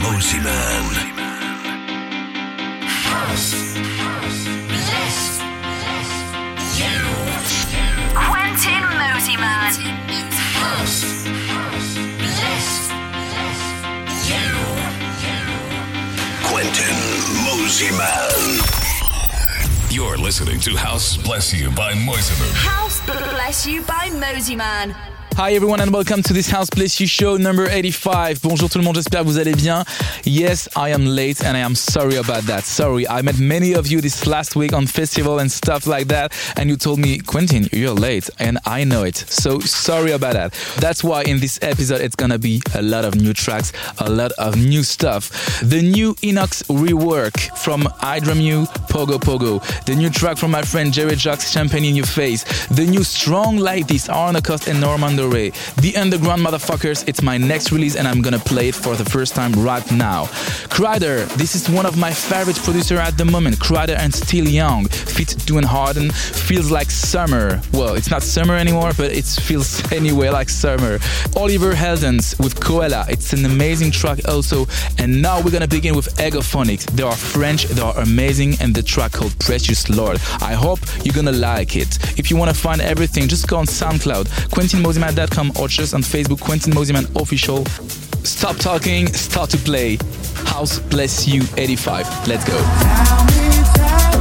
Mosimann. Quentin Mosimann. Quentin Mosimann. You're listening to House Bless You by Mosimann. House bless you by Mosimann. Hi everyone and welcome to this House Bless You show number 85. Bonjour tout le monde, j'espère que vous allez bien. Yes, I am late and I am sorry about that. Sorry, I met many of you this last week on festival and stuff like that and you told me, Quentin, you're late and I know it. So sorry about that. That's why in this episode it's gonna be a lot of new tracks, a lot of new stuff. The new Inox rework from Hydramu, Pogo Pogo. The new track from my friend Jerry Jocks, Champagne in Your Face. The new Strong Like This, Arne Cost and Normando Ray. The Underground Motherfuckers, it's my next release and I'm gonna play it for the first time right now. Kryder, this is one of my favorite producers at the moment. Kryder and Still Young, fit doing Harden, feels like summer. Well, it's not summer anymore, but it feels anyway like summer. Oliver Heldens with Koala, it's an amazing track also. And now we're gonna begin with Egophonics. They are French, they are amazing, and the track called Precious Lord. I hope you're gonna like it. If you wanna find everything, just go on SoundCloud, QuentinMosimann.com or just on Facebook, Quentin Mosimann Official. Stop talking, start to play. House bless you 85. Let's go.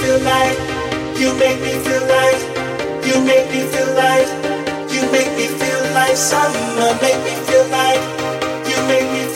feel like, you make me feel like, you make me feel like, you make me feel like. Summer, uh, make me feel like, you make me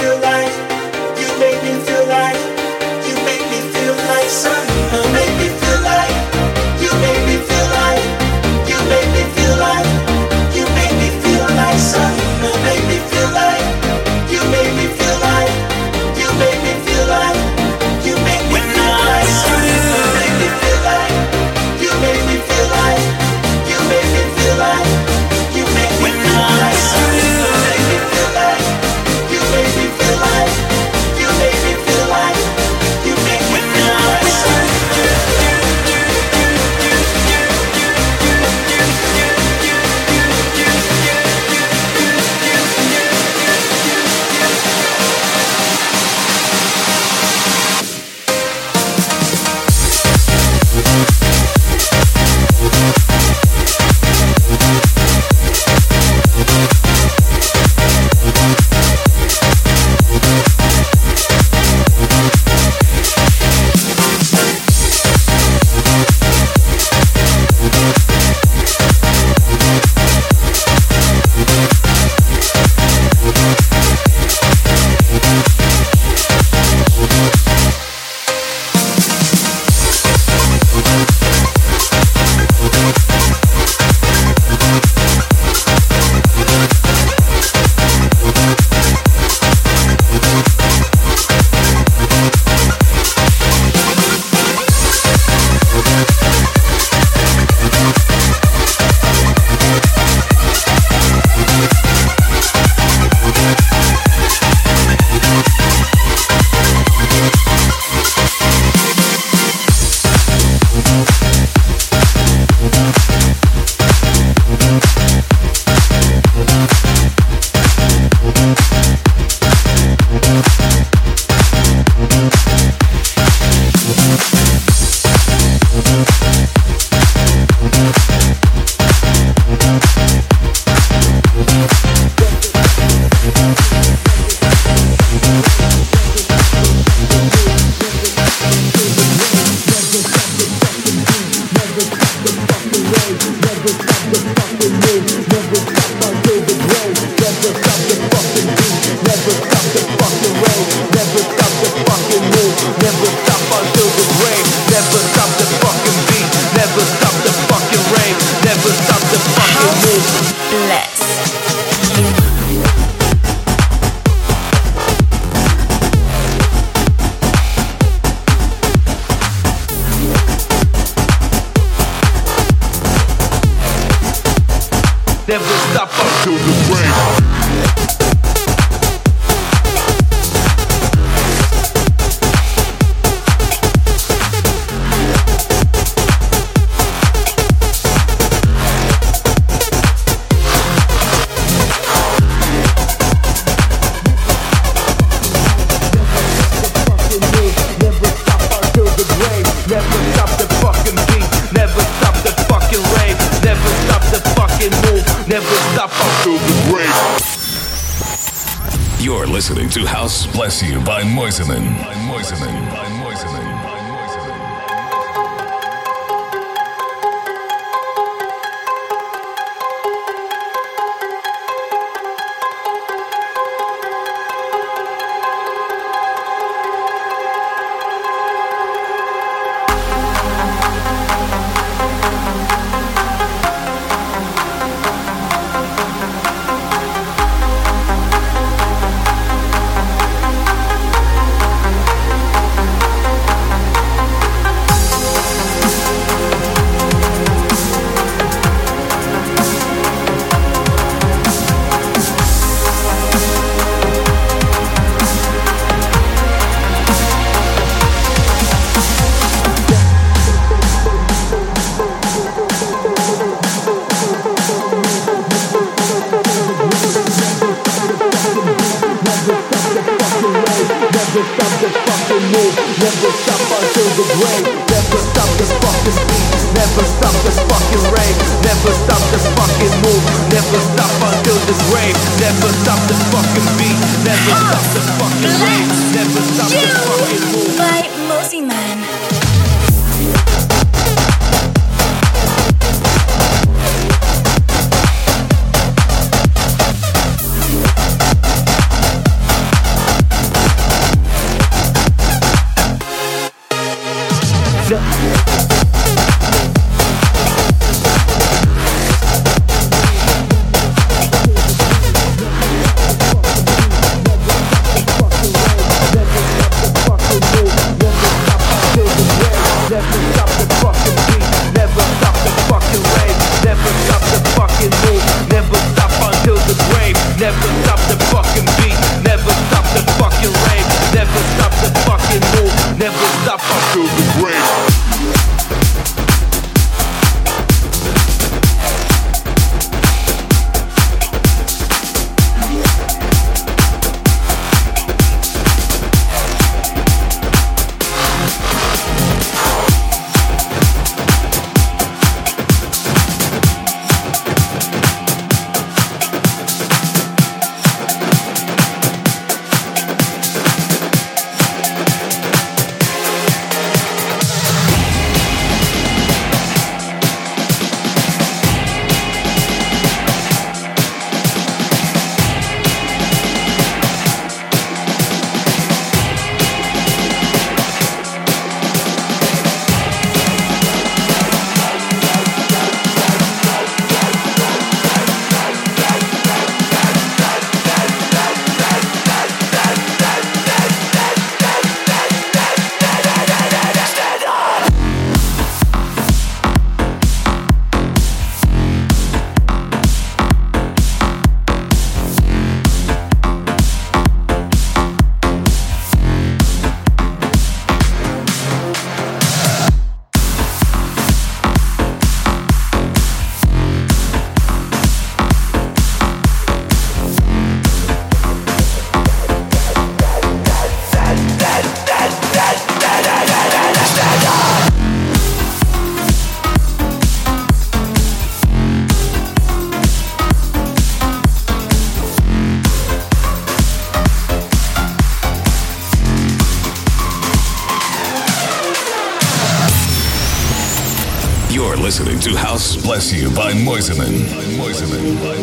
Bless You by Mosimann. Mosimann. Mosimann.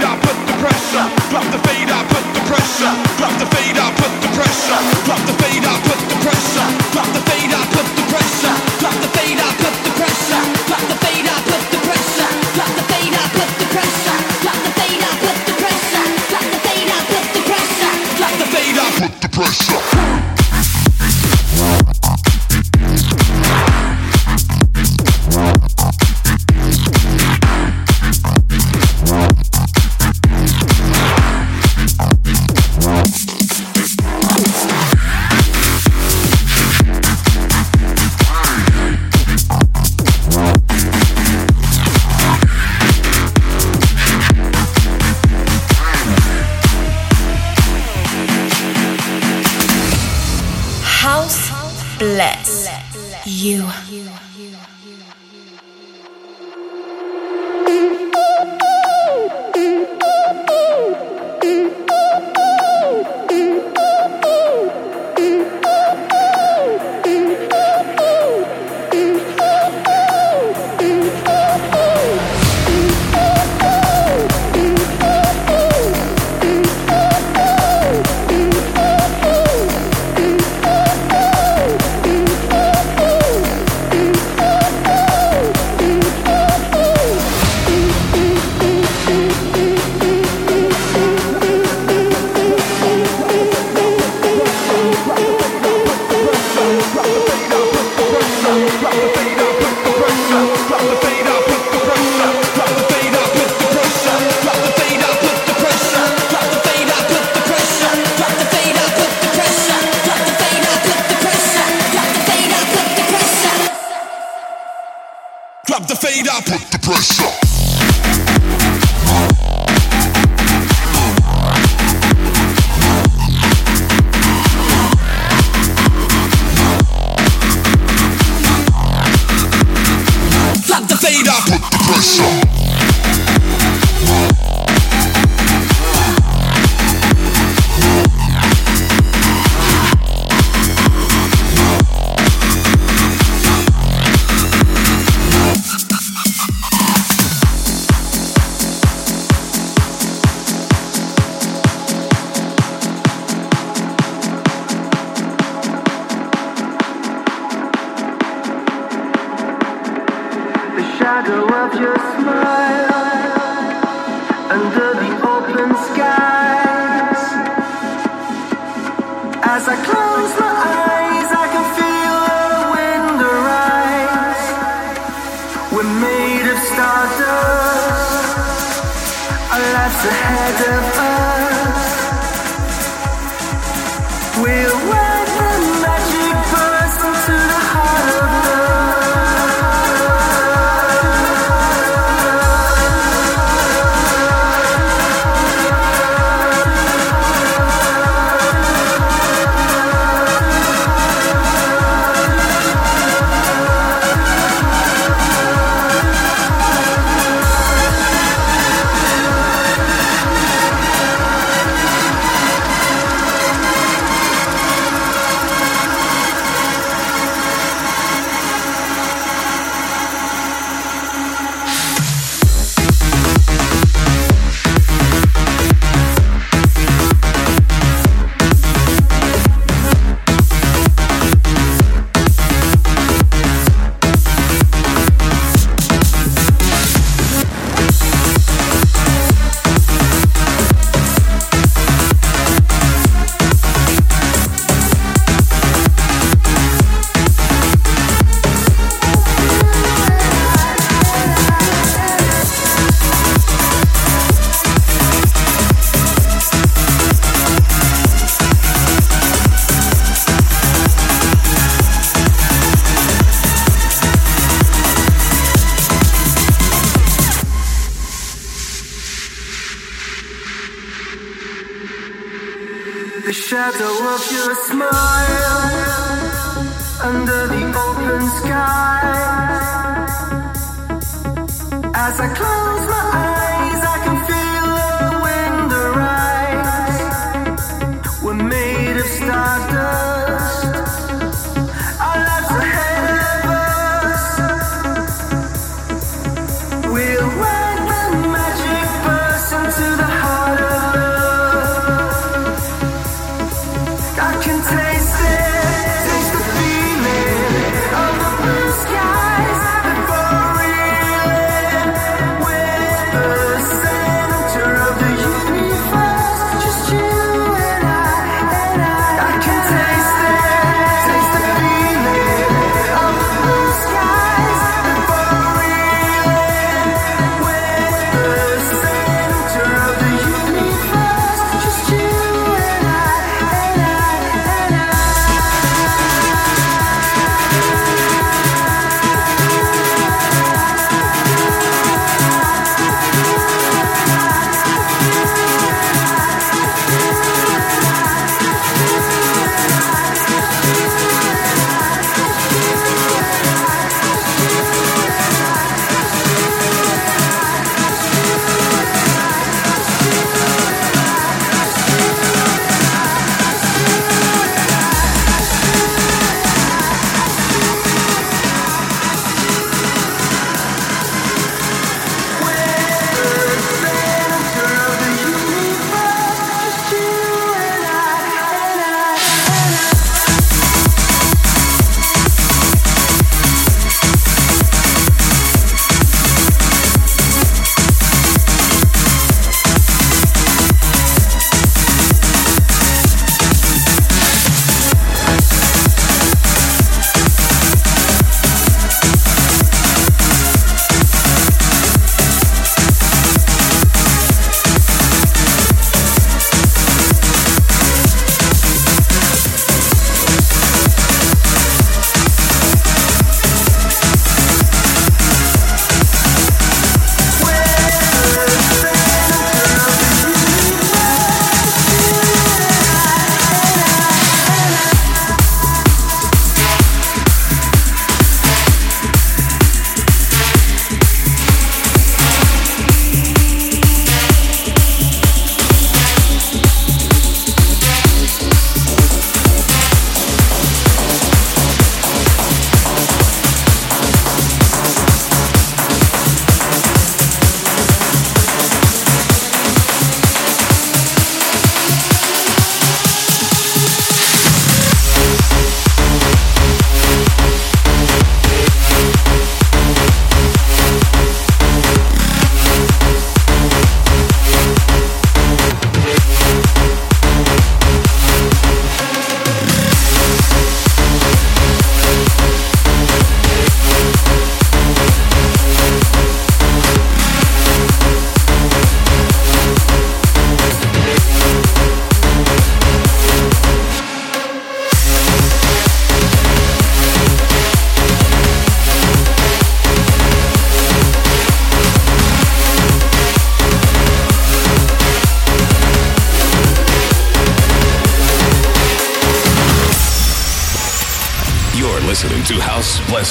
put the pressure. Drop the fade, put the pressure. The put the pressure. The put the pressure. The put the pressure. The put put the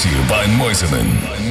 You by Mosimann.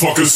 Motherfuckers.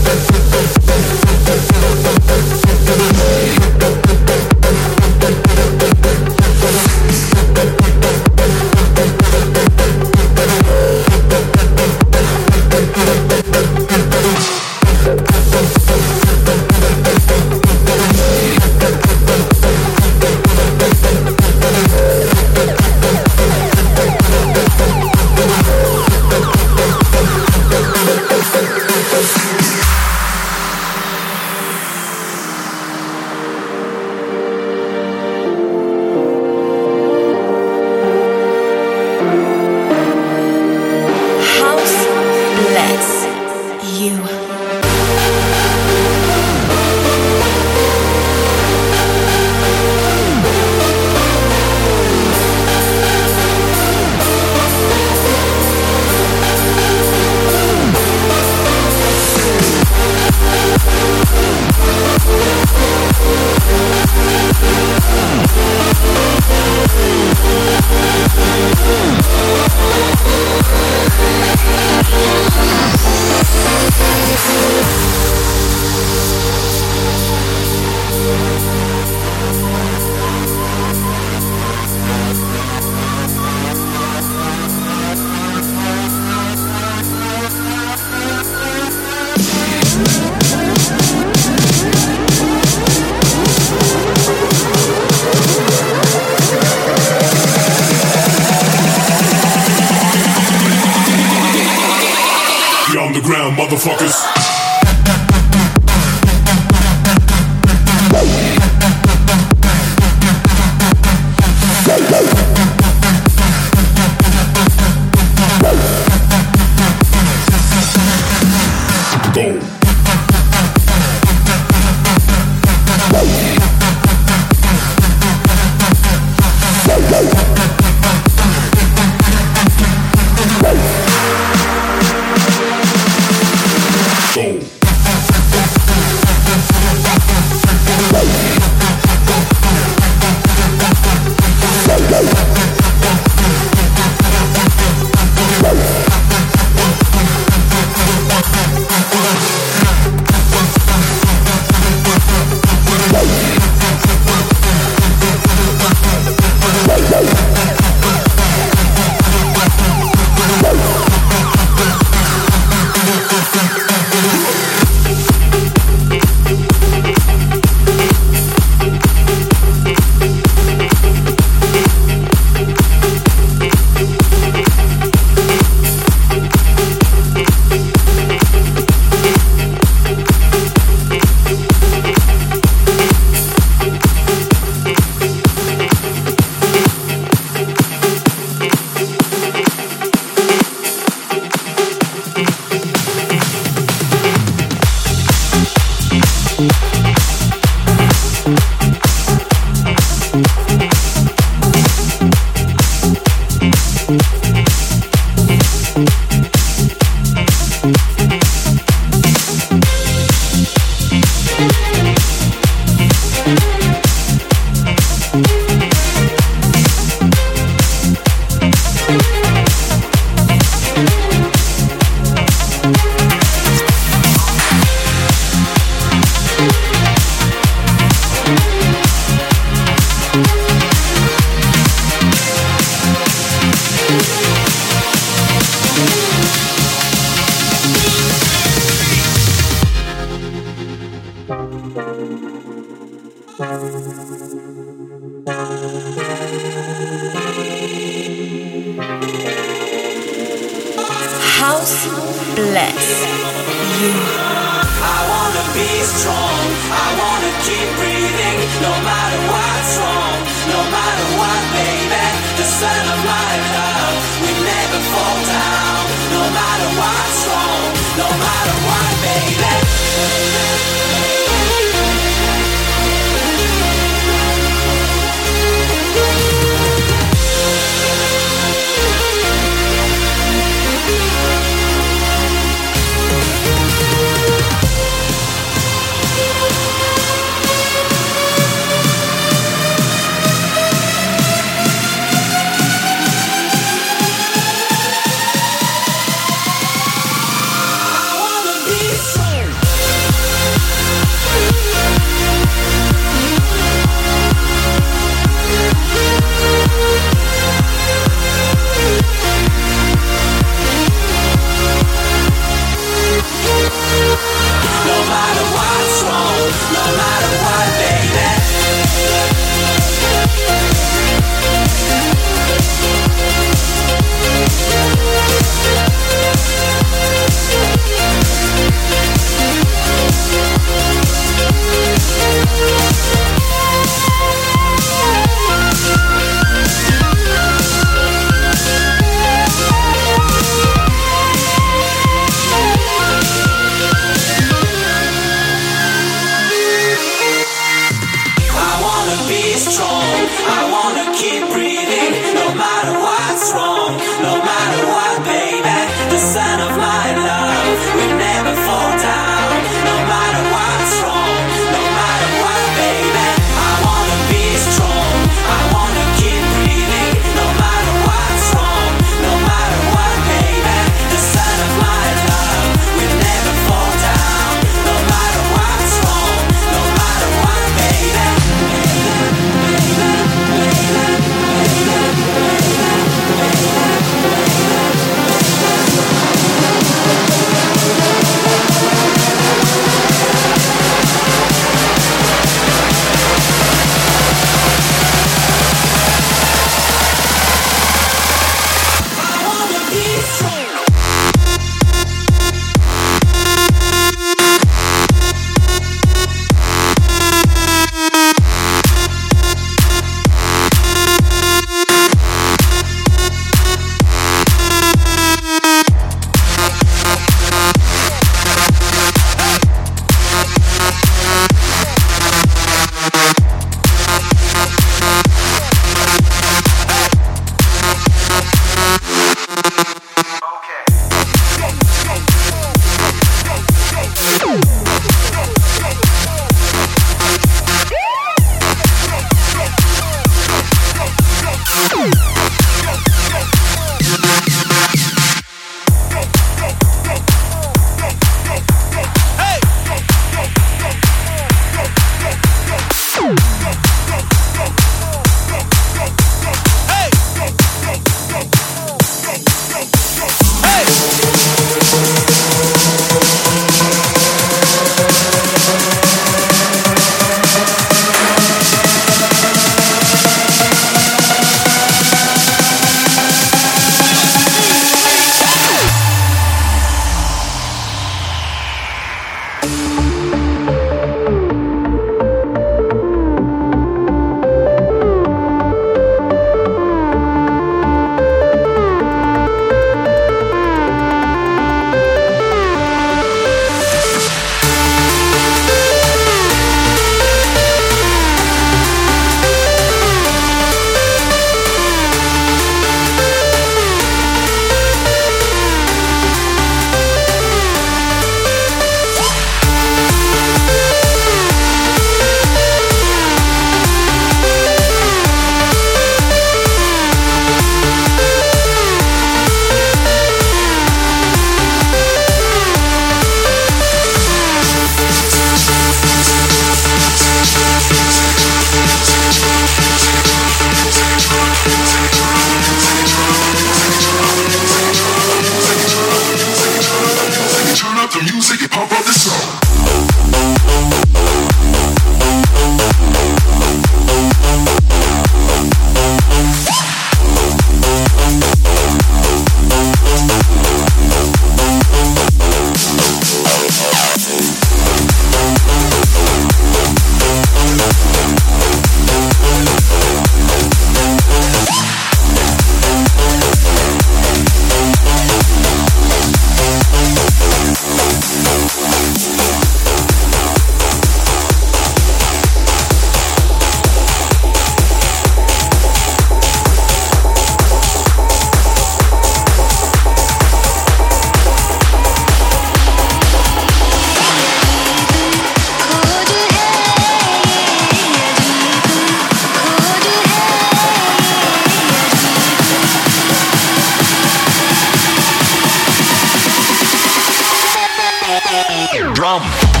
Drum.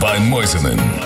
By Mosimann.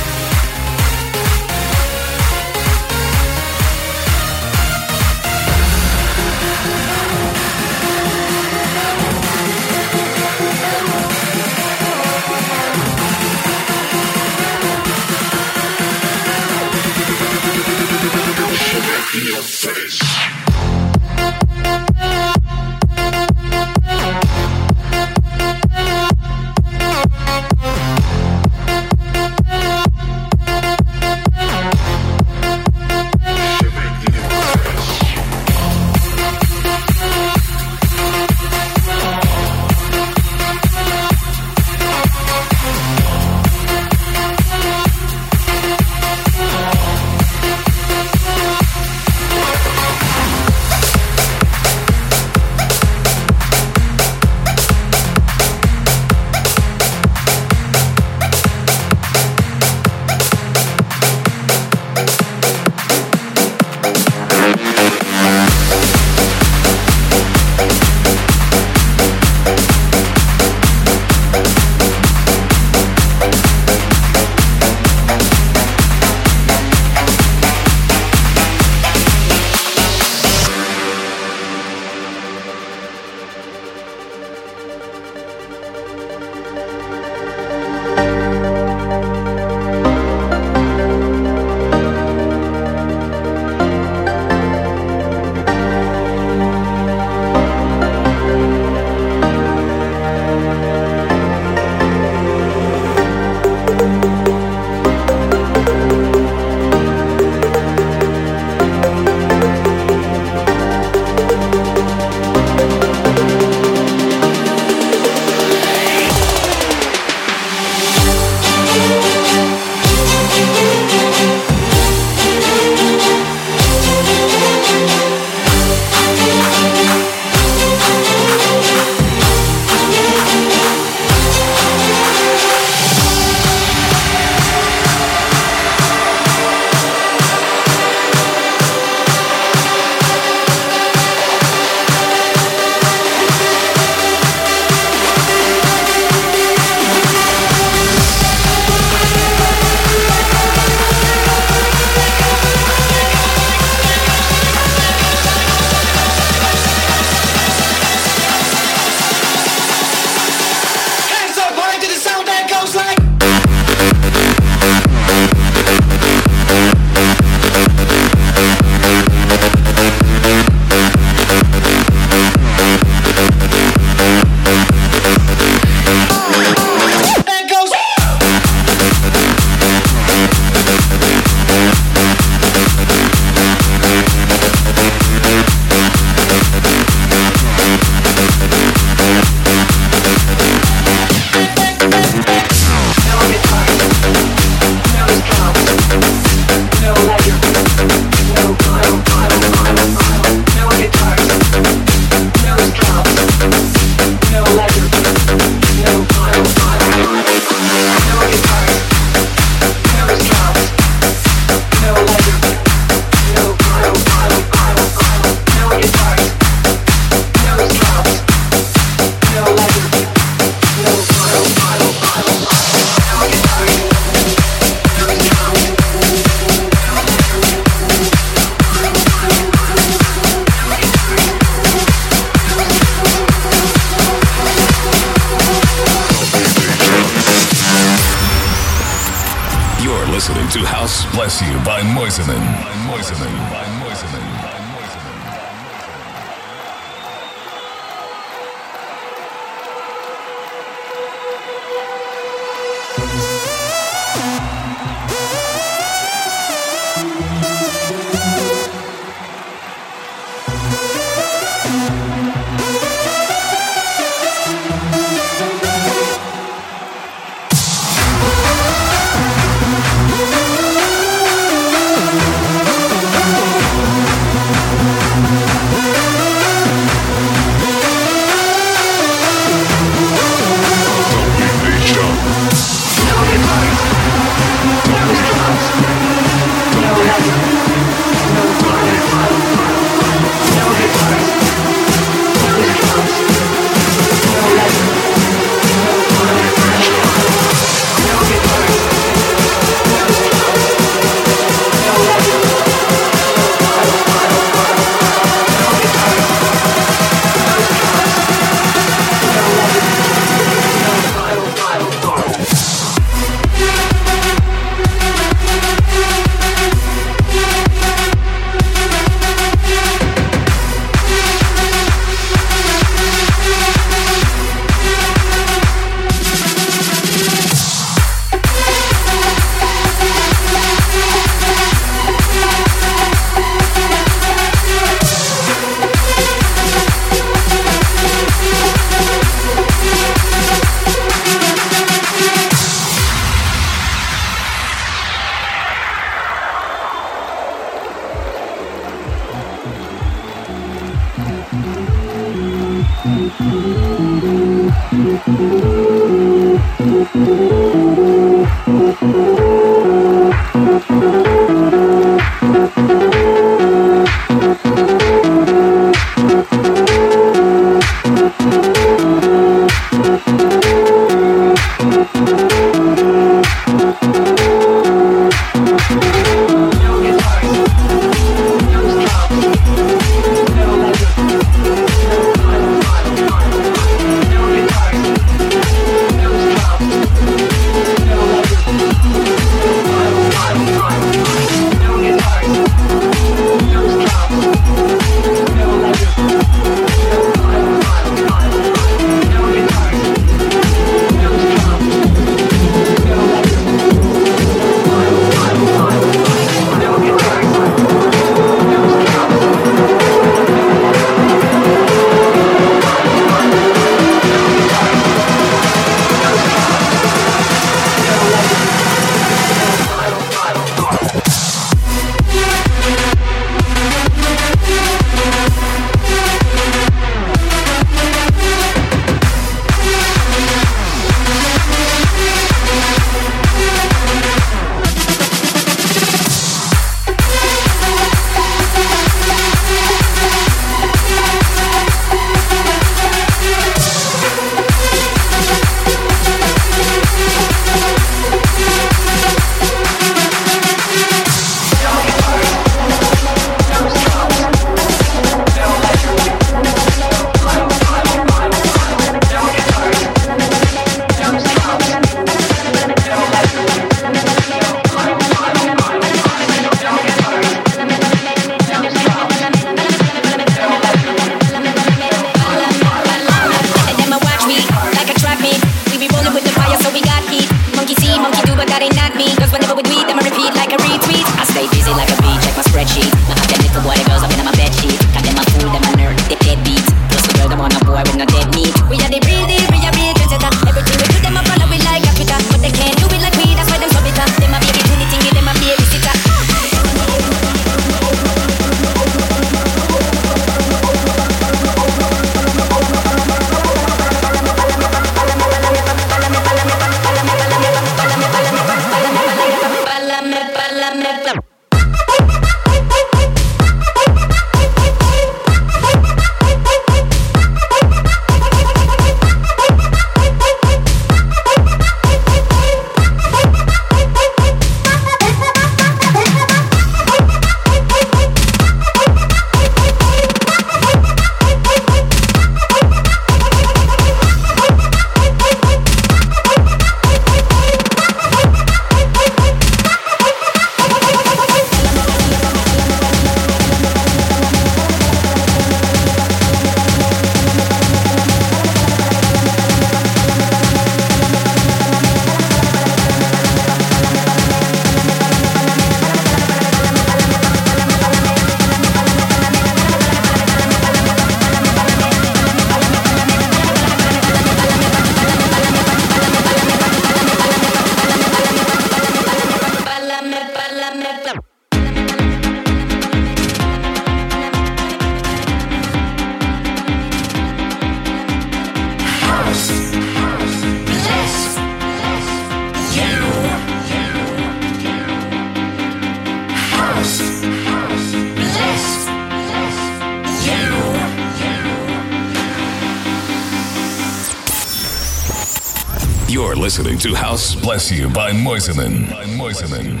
By Mosimann. By Mosimann. By Mosimann.